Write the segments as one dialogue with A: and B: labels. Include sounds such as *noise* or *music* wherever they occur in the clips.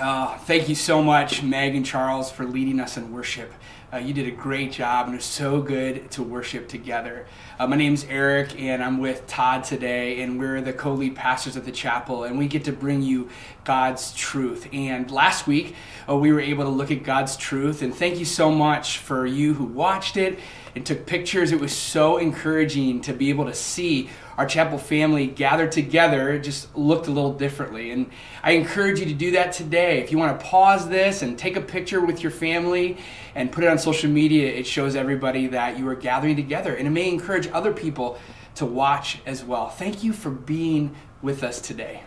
A: Uh, thank you so much, Meg and Charles, for leading us in worship. Uh, you did a great job, and it was so good to worship together. Uh, my name's Eric, and I'm with Todd today, and we're the co lead pastors at the chapel, and we get to bring you God's truth. And last week, uh, we were able to look at God's truth, and thank you so much for you who watched it and took pictures. It was so encouraging to be able to see our chapel family gathered together it just looked a little differently. And I encourage you to do that today. If you want to pause this and take a picture with your family and put it on social media, it shows everybody that you are gathering together. And it may encourage other people to watch as well. Thank you for being with us today.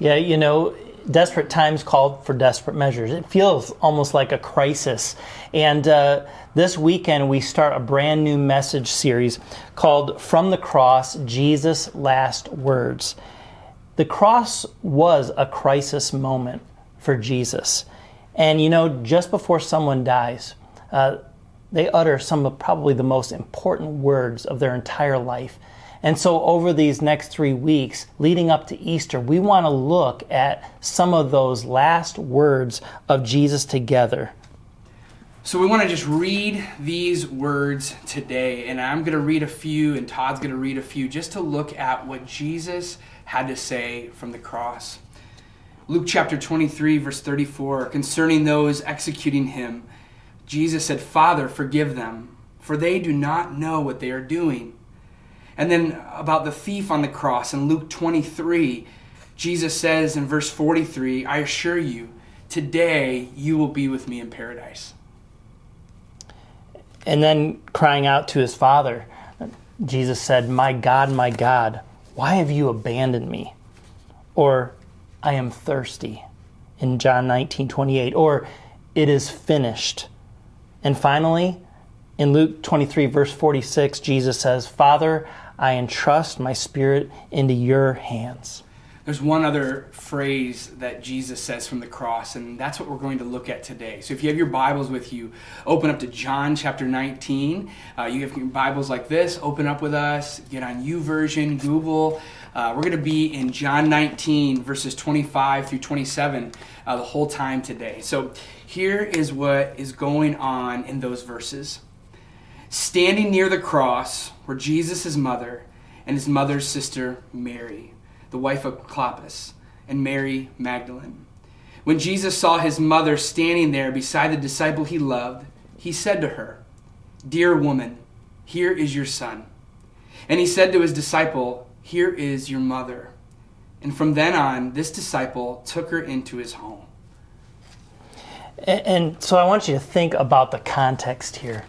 B: Yeah, you know, desperate times called for desperate measures. It feels almost like a crisis. And uh, this weekend, we start a brand new message series called From the Cross Jesus' Last Words. The cross was a crisis moment for Jesus. And you know, just before someone dies, uh, they utter some of probably the most important words of their entire life. And so, over these next three weeks leading up to Easter, we want to look at some of those last words of Jesus together.
A: So, we want to just read these words today. And I'm going to read a few, and Todd's going to read a few, just to look at what Jesus had to say from the cross. Luke chapter 23, verse 34, concerning those executing him, Jesus said, Father, forgive them, for they do not know what they are doing. And then about the thief on the cross in Luke 23, Jesus says in verse 43, I assure you, today you will be with me in paradise.
B: And then crying out to his father, Jesus said, My God, my God, why have you abandoned me? Or, I am thirsty in John 19 28. Or, it is finished. And finally, in Luke 23, verse 46, Jesus says, Father, I entrust my spirit into your hands.
A: There's one other phrase that Jesus says from the cross, and that's what we're going to look at today. So if you have your Bibles with you, open up to John chapter 19. Uh, you have Bibles like this, open up with us, get on YouVersion, Google. Uh, we're going to be in John 19, verses 25 through 27, uh, the whole time today. So here is what is going on in those verses. Standing near the cross were Jesus' mother and his mother's sister, Mary the wife of Clopas, and Mary Magdalene. When Jesus saw his mother standing there beside the disciple he loved, he said to her, Dear woman, here is your son. And he said to his disciple, Here is your mother. And from then on, this disciple took her into his home.
B: And so I want you to think about the context here.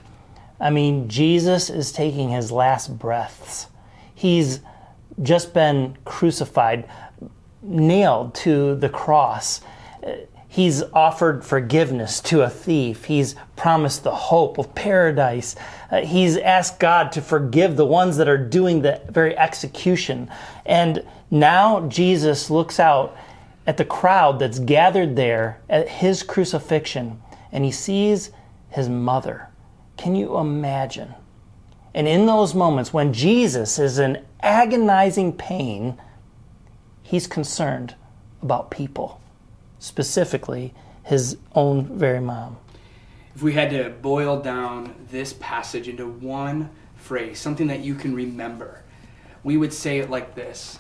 B: I mean, Jesus is taking his last breaths. He's just been crucified, nailed to the cross. He's offered forgiveness to a thief. He's promised the hope of paradise. Uh, he's asked God to forgive the ones that are doing the very execution. And now Jesus looks out at the crowd that's gathered there at his crucifixion and he sees his mother. Can you imagine? And in those moments when Jesus is in agonizing pain, he's concerned about people, specifically his own very mom.
A: If we had to boil down this passage into one phrase, something that you can remember, we would say it like this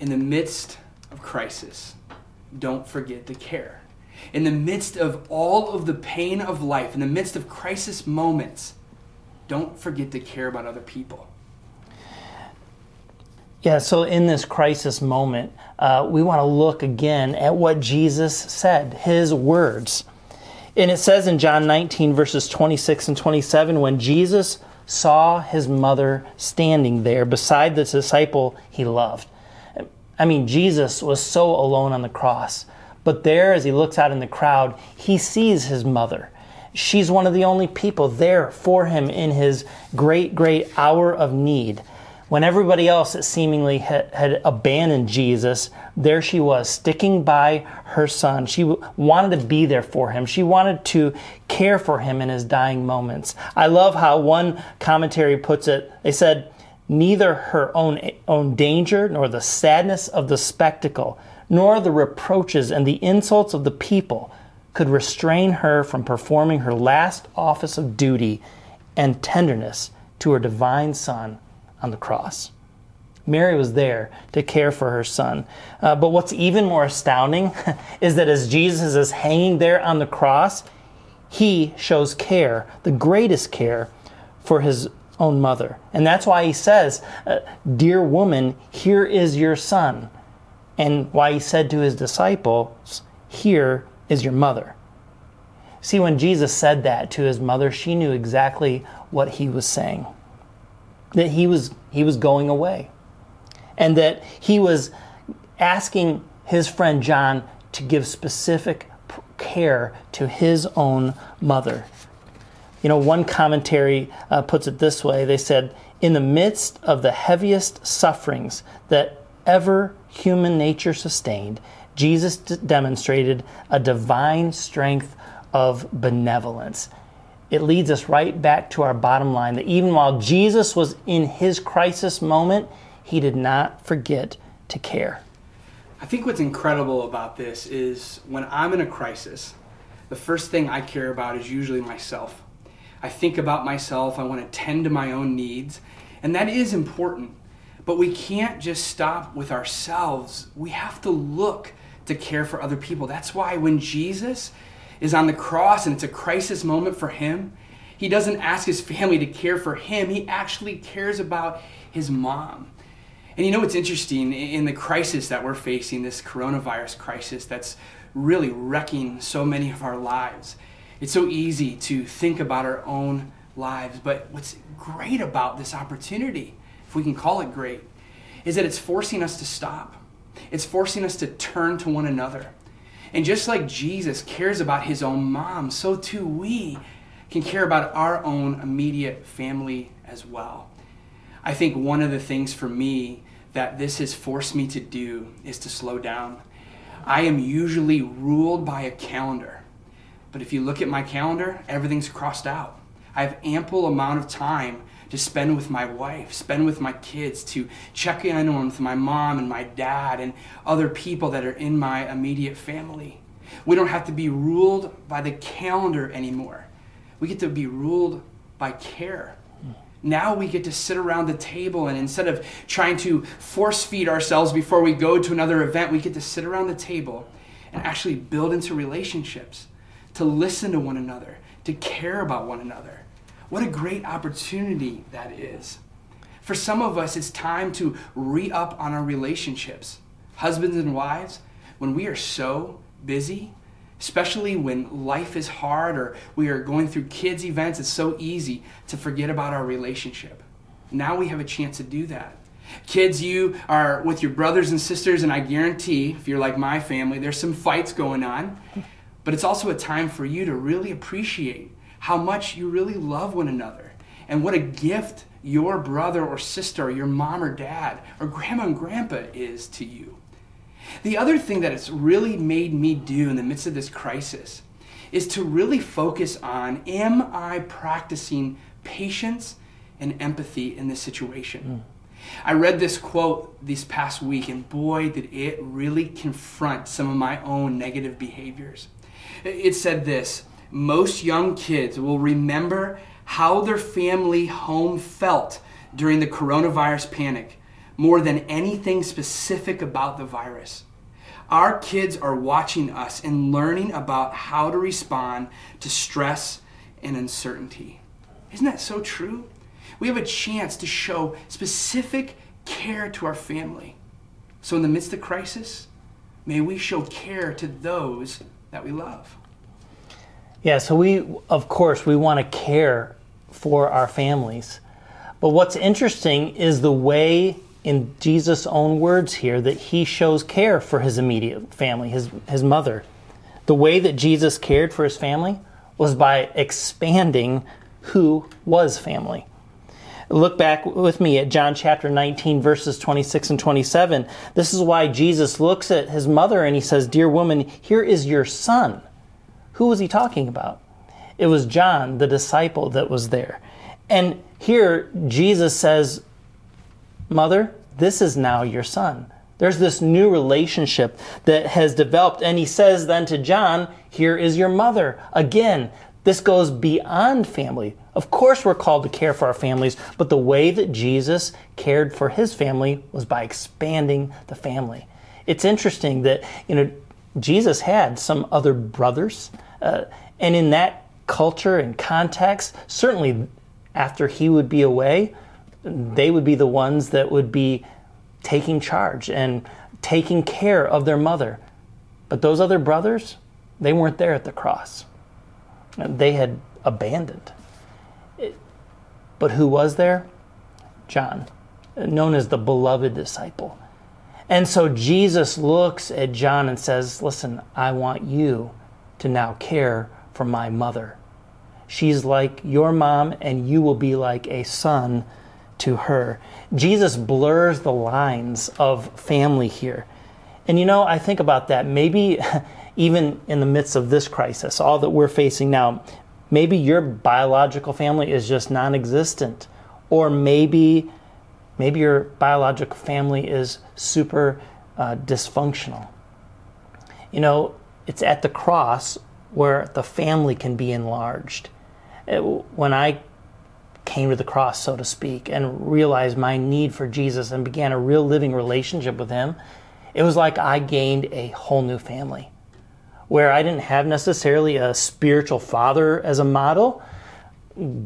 A: In the midst of crisis, don't forget to care. In the midst of all of the pain of life, in the midst of crisis moments, don't forget to care about other people.
B: Yeah, so in this crisis moment, uh, we want to look again at what Jesus said, his words. And it says in John 19, verses 26 and 27, when Jesus saw his mother standing there beside the disciple he loved. I mean, Jesus was so alone on the cross. But there, as he looks out in the crowd, he sees his mother. She's one of the only people there for him in his great, great hour of need. When everybody else seemingly had, had, abandoned Jesus, there she was, sticking by her son. She wanted to be there for him. She wanted to care for him in his dying moments. I love how one commentary puts it. They said, Neither her own, own danger nor the sadness of the spectacle nor the reproaches and the insults of the people could restrain her from performing her last office of duty and tenderness to her divine Son on the cross. Mary was there to care for her son. Uh, but what's even more astounding *laughs* is that as Jesus is hanging there on the cross, he shows care, the greatest care, for his own mother. And that's why he says, uh, Dear woman, here is your son. And why he said to his disciples, Here is your mother. See, when Jesus said that to his mother, she knew exactly what he was saying that he was, he was going away, and that he was asking his friend John to give specific care to his own mother. You know, one commentary uh, puts it this way they said, In the midst of the heaviest sufferings that ever human nature sustained, Jesus d- demonstrated a divine strength of benevolence. It leads us right back to our bottom line that even while Jesus was in his crisis moment, he did not forget to care.
A: I think what's incredible about this is when I'm in a crisis, the first thing I care about is usually myself. I think about myself, I want to tend to my own needs, and that is important. But we can't just stop with ourselves. We have to look to care for other people. That's why when Jesus is on the cross and it's a crisis moment for him, he doesn't ask his family to care for him. He actually cares about his mom. And you know what's interesting? In the crisis that we're facing, this coronavirus crisis that's really wrecking so many of our lives, it's so easy to think about our own lives. But what's great about this opportunity we can call it great, is that it's forcing us to stop. It's forcing us to turn to one another. And just like Jesus cares about his own mom, so too we can care about our own immediate family as well. I think one of the things for me that this has forced me to do is to slow down. I am usually ruled by a calendar. But if you look at my calendar, everything's crossed out. I have ample amount of time to spend with my wife, spend with my kids, to check in on with my mom and my dad and other people that are in my immediate family. We don't have to be ruled by the calendar anymore. We get to be ruled by care. Now we get to sit around the table and instead of trying to force feed ourselves before we go to another event, we get to sit around the table and actually build into relationships, to listen to one another, to care about one another. What a great opportunity that is. For some of us, it's time to re up on our relationships. Husbands and wives, when we are so busy, especially when life is hard or we are going through kids' events, it's so easy to forget about our relationship. Now we have a chance to do that. Kids, you are with your brothers and sisters, and I guarantee, if you're like my family, there's some fights going on. But it's also a time for you to really appreciate how much you really love one another and what a gift your brother or sister or your mom or dad or grandma and grandpa is to you. The other thing that it's really made me do in the midst of this crisis is to really focus on am I practicing patience and empathy in this situation? Mm. I read this quote this past week, and boy, did it really confront some of my own negative behaviors. It said this most young kids will remember how their family home felt during the coronavirus panic more than anything specific about the virus. Our kids are watching us and learning about how to respond to stress and uncertainty. Isn't that so true? We have a chance to show specific care to our family. So, in the midst of crisis, may we show care to those that we love.
B: Yeah, so we, of course, we want to care for our families. But what's interesting is the way, in Jesus' own words here, that he shows care for his immediate family, his, his mother. The way that Jesus cared for his family was by expanding who was family. Look back with me at John chapter 19, verses 26 and 27. This is why Jesus looks at his mother and he says, Dear woman, here is your son. Who was he talking about? It was John, the disciple, that was there. And here, Jesus says, Mother, this is now your son. There's this new relationship that has developed. And he says then to John, Here is your mother. Again, this goes beyond family. Of course, we're called to care for our families, but the way that Jesus cared for his family was by expanding the family. It's interesting that, you know, Jesus had some other brothers, uh, and in that culture and context, certainly after he would be away, they would be the ones that would be taking charge and taking care of their mother. But those other brothers, they weren't there at the cross. They had abandoned. But who was there? John, known as the beloved disciple. And so Jesus looks at John and says, Listen, I want you to now care for my mother. She's like your mom, and you will be like a son to her. Jesus blurs the lines of family here. And you know, I think about that. Maybe *laughs* even in the midst of this crisis, all that we're facing now, maybe your biological family is just non existent. Or maybe, maybe your biological family is super uh, dysfunctional. You know, it's at the cross where the family can be enlarged. It, when I came to the cross, so to speak, and realized my need for Jesus and began a real living relationship with Him, it was like I gained a whole new family where I didn't have necessarily a spiritual father as a model.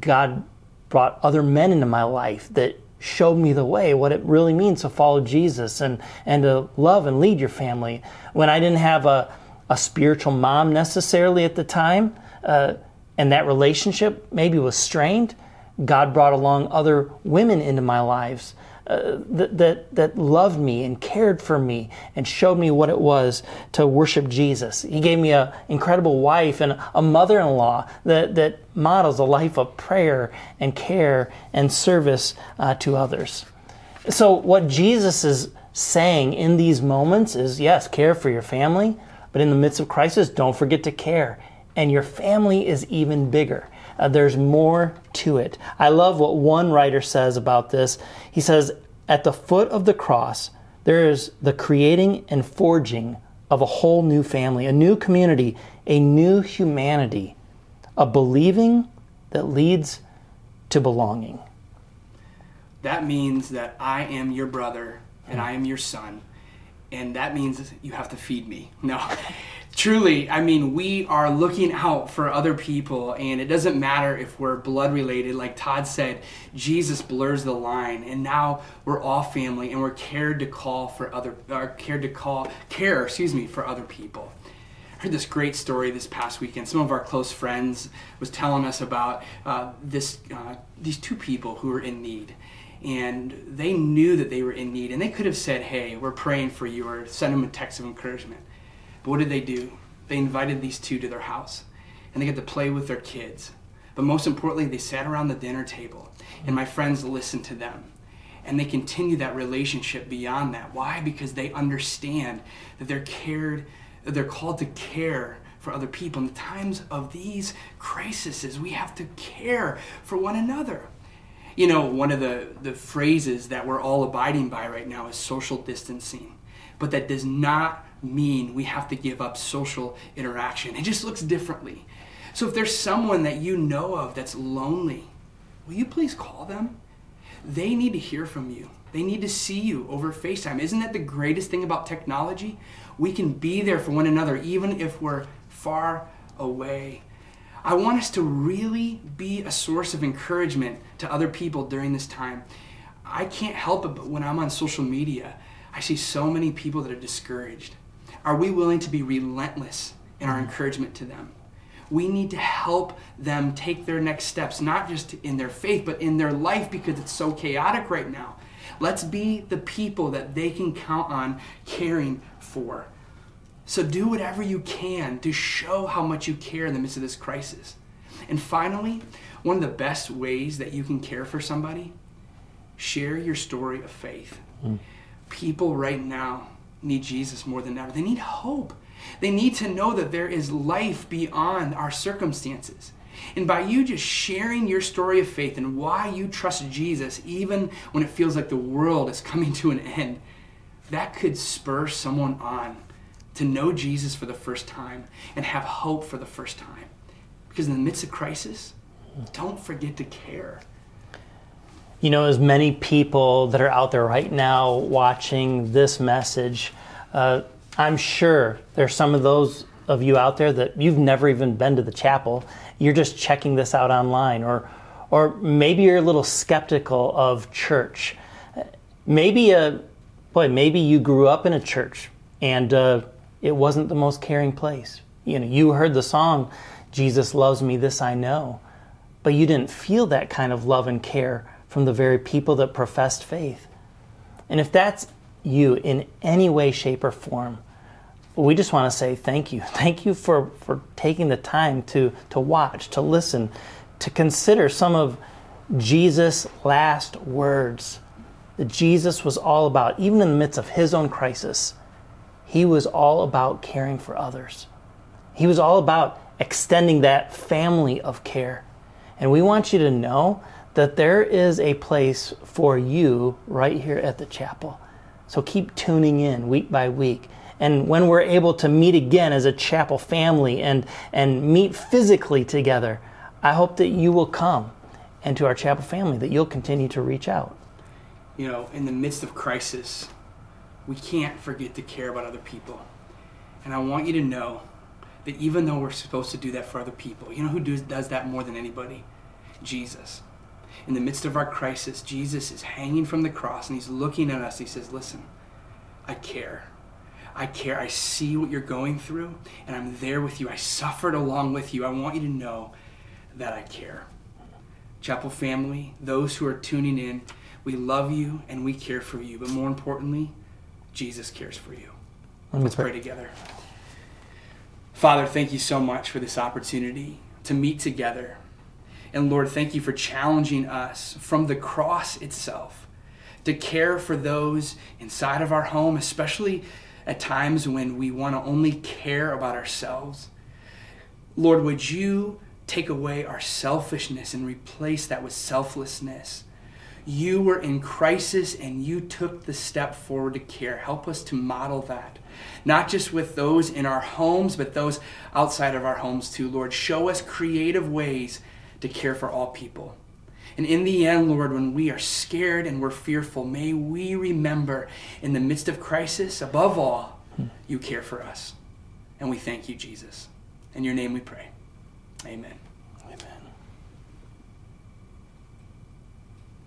B: God brought other men into my life that showed me the way, what it really means to follow Jesus and, and to love and lead your family. When I didn't have a, a spiritual mom necessarily at the time, uh, and that relationship maybe was strained, God brought along other women into my lives uh, that, that, that loved me and cared for me and showed me what it was to worship Jesus. He gave me an incredible wife and a mother in law that, that models a life of prayer and care and service uh, to others. So, what Jesus is saying in these moments is yes, care for your family, but in the midst of crisis, don't forget to care. And your family is even bigger. Uh, there's more to it. I love what one writer says about this. He says, At the foot of the cross, there is the creating and forging of a whole new family, a new community, a new humanity, a believing that leads to belonging.
A: That means that I am your brother and I am your son. And that means you have to feed me. No truly, I mean, we are looking out for other people, and it doesn't matter if we're blood related. Like Todd said, Jesus blurs the line, and now we're all family, and we're cared to call for other, or cared to call, care, excuse me, for other people. I heard this great story this past weekend. Some of our close friends was telling us about uh, this, uh, these two people who were in need and they knew that they were in need and they could have said hey we're praying for you or send them a text of encouragement but what did they do? They invited these two to their house and they got to play with their kids. But most importantly, they sat around the dinner table and my friends listened to them. And they continue that relationship beyond that. Why? Because they understand that they're cared, that they're called to care for other people. In the times of these crises, we have to care for one another. You know, one of the, the phrases that we're all abiding by right now is social distancing. But that does not mean we have to give up social interaction. It just looks differently. So if there's someone that you know of that's lonely, will you please call them? They need to hear from you. They need to see you over FaceTime. Isn't that the greatest thing about technology? We can be there for one another even if we're far away. I want us to really be a source of encouragement to other people during this time. I can't help it, but when I'm on social media, I see so many people that are discouraged. Are we willing to be relentless in our encouragement to them? We need to help them take their next steps, not just in their faith, but in their life because it's so chaotic right now. Let's be the people that they can count on caring for. So do whatever you can to show how much you care in the midst of this crisis. And finally, one of the best ways that you can care for somebody, share your story of faith. Mm. People right now need Jesus more than ever. They need hope. They need to know that there is life beyond our circumstances. And by you just sharing your story of faith and why you trust Jesus, even when it feels like the world is coming to an end, that could spur someone on to know Jesus for the first time and have hope for the first time. Because in the midst of crisis, don't forget to care.
B: You know, as many people that are out there right now watching this message, uh, I'm sure there's some of those of you out there that you've never even been to the chapel. You're just checking this out online, or, or maybe you're a little skeptical of church. Maybe a boy, maybe you grew up in a church and uh, it wasn't the most caring place. You know, you heard the song, "Jesus loves me, this I know," but you didn't feel that kind of love and care from the very people that professed faith. And if that's you in any way, shape, or form, we just want to say thank you. *laughs* Thank you for, for taking the time to, to watch, to listen, to consider some of Jesus' last words that Jesus was all about, even in the midst of his own crisis, he was all about caring for others. He was all about extending that family of care. And we want you to know that there is a place for you right here at the chapel. So keep tuning in week by week. And when we're able to meet again as a chapel family and, and meet physically together, I hope that you will come and to our chapel family, that you'll continue to reach out.
A: You know, in the midst of crisis, we can't forget to care about other people. And I want you to know that even though we're supposed to do that for other people, you know who does, does that more than anybody? Jesus. In the midst of our crisis, Jesus is hanging from the cross and he's looking at us. He says, Listen, I care. I care. I see what you're going through, and I'm there with you. I suffered along with you. I want you to know that I care. Chapel family, those who are tuning in, we love you and we care for you. But more importantly, Jesus cares for you. Let's pray together. Father, thank you so much for this opportunity to meet together. And Lord, thank you for challenging us from the cross itself to care for those inside of our home, especially at times when we want to only care about ourselves. Lord, would you take away our selfishness and replace that with selflessness? You were in crisis and you took the step forward to care. Help us to model that, not just with those in our homes, but those outside of our homes too. Lord, show us creative ways to care for all people. And in the end, Lord, when we are scared and we're fearful, may we remember in the midst of crisis, above all, you care for us. And we thank you, Jesus. In your name we pray. Amen.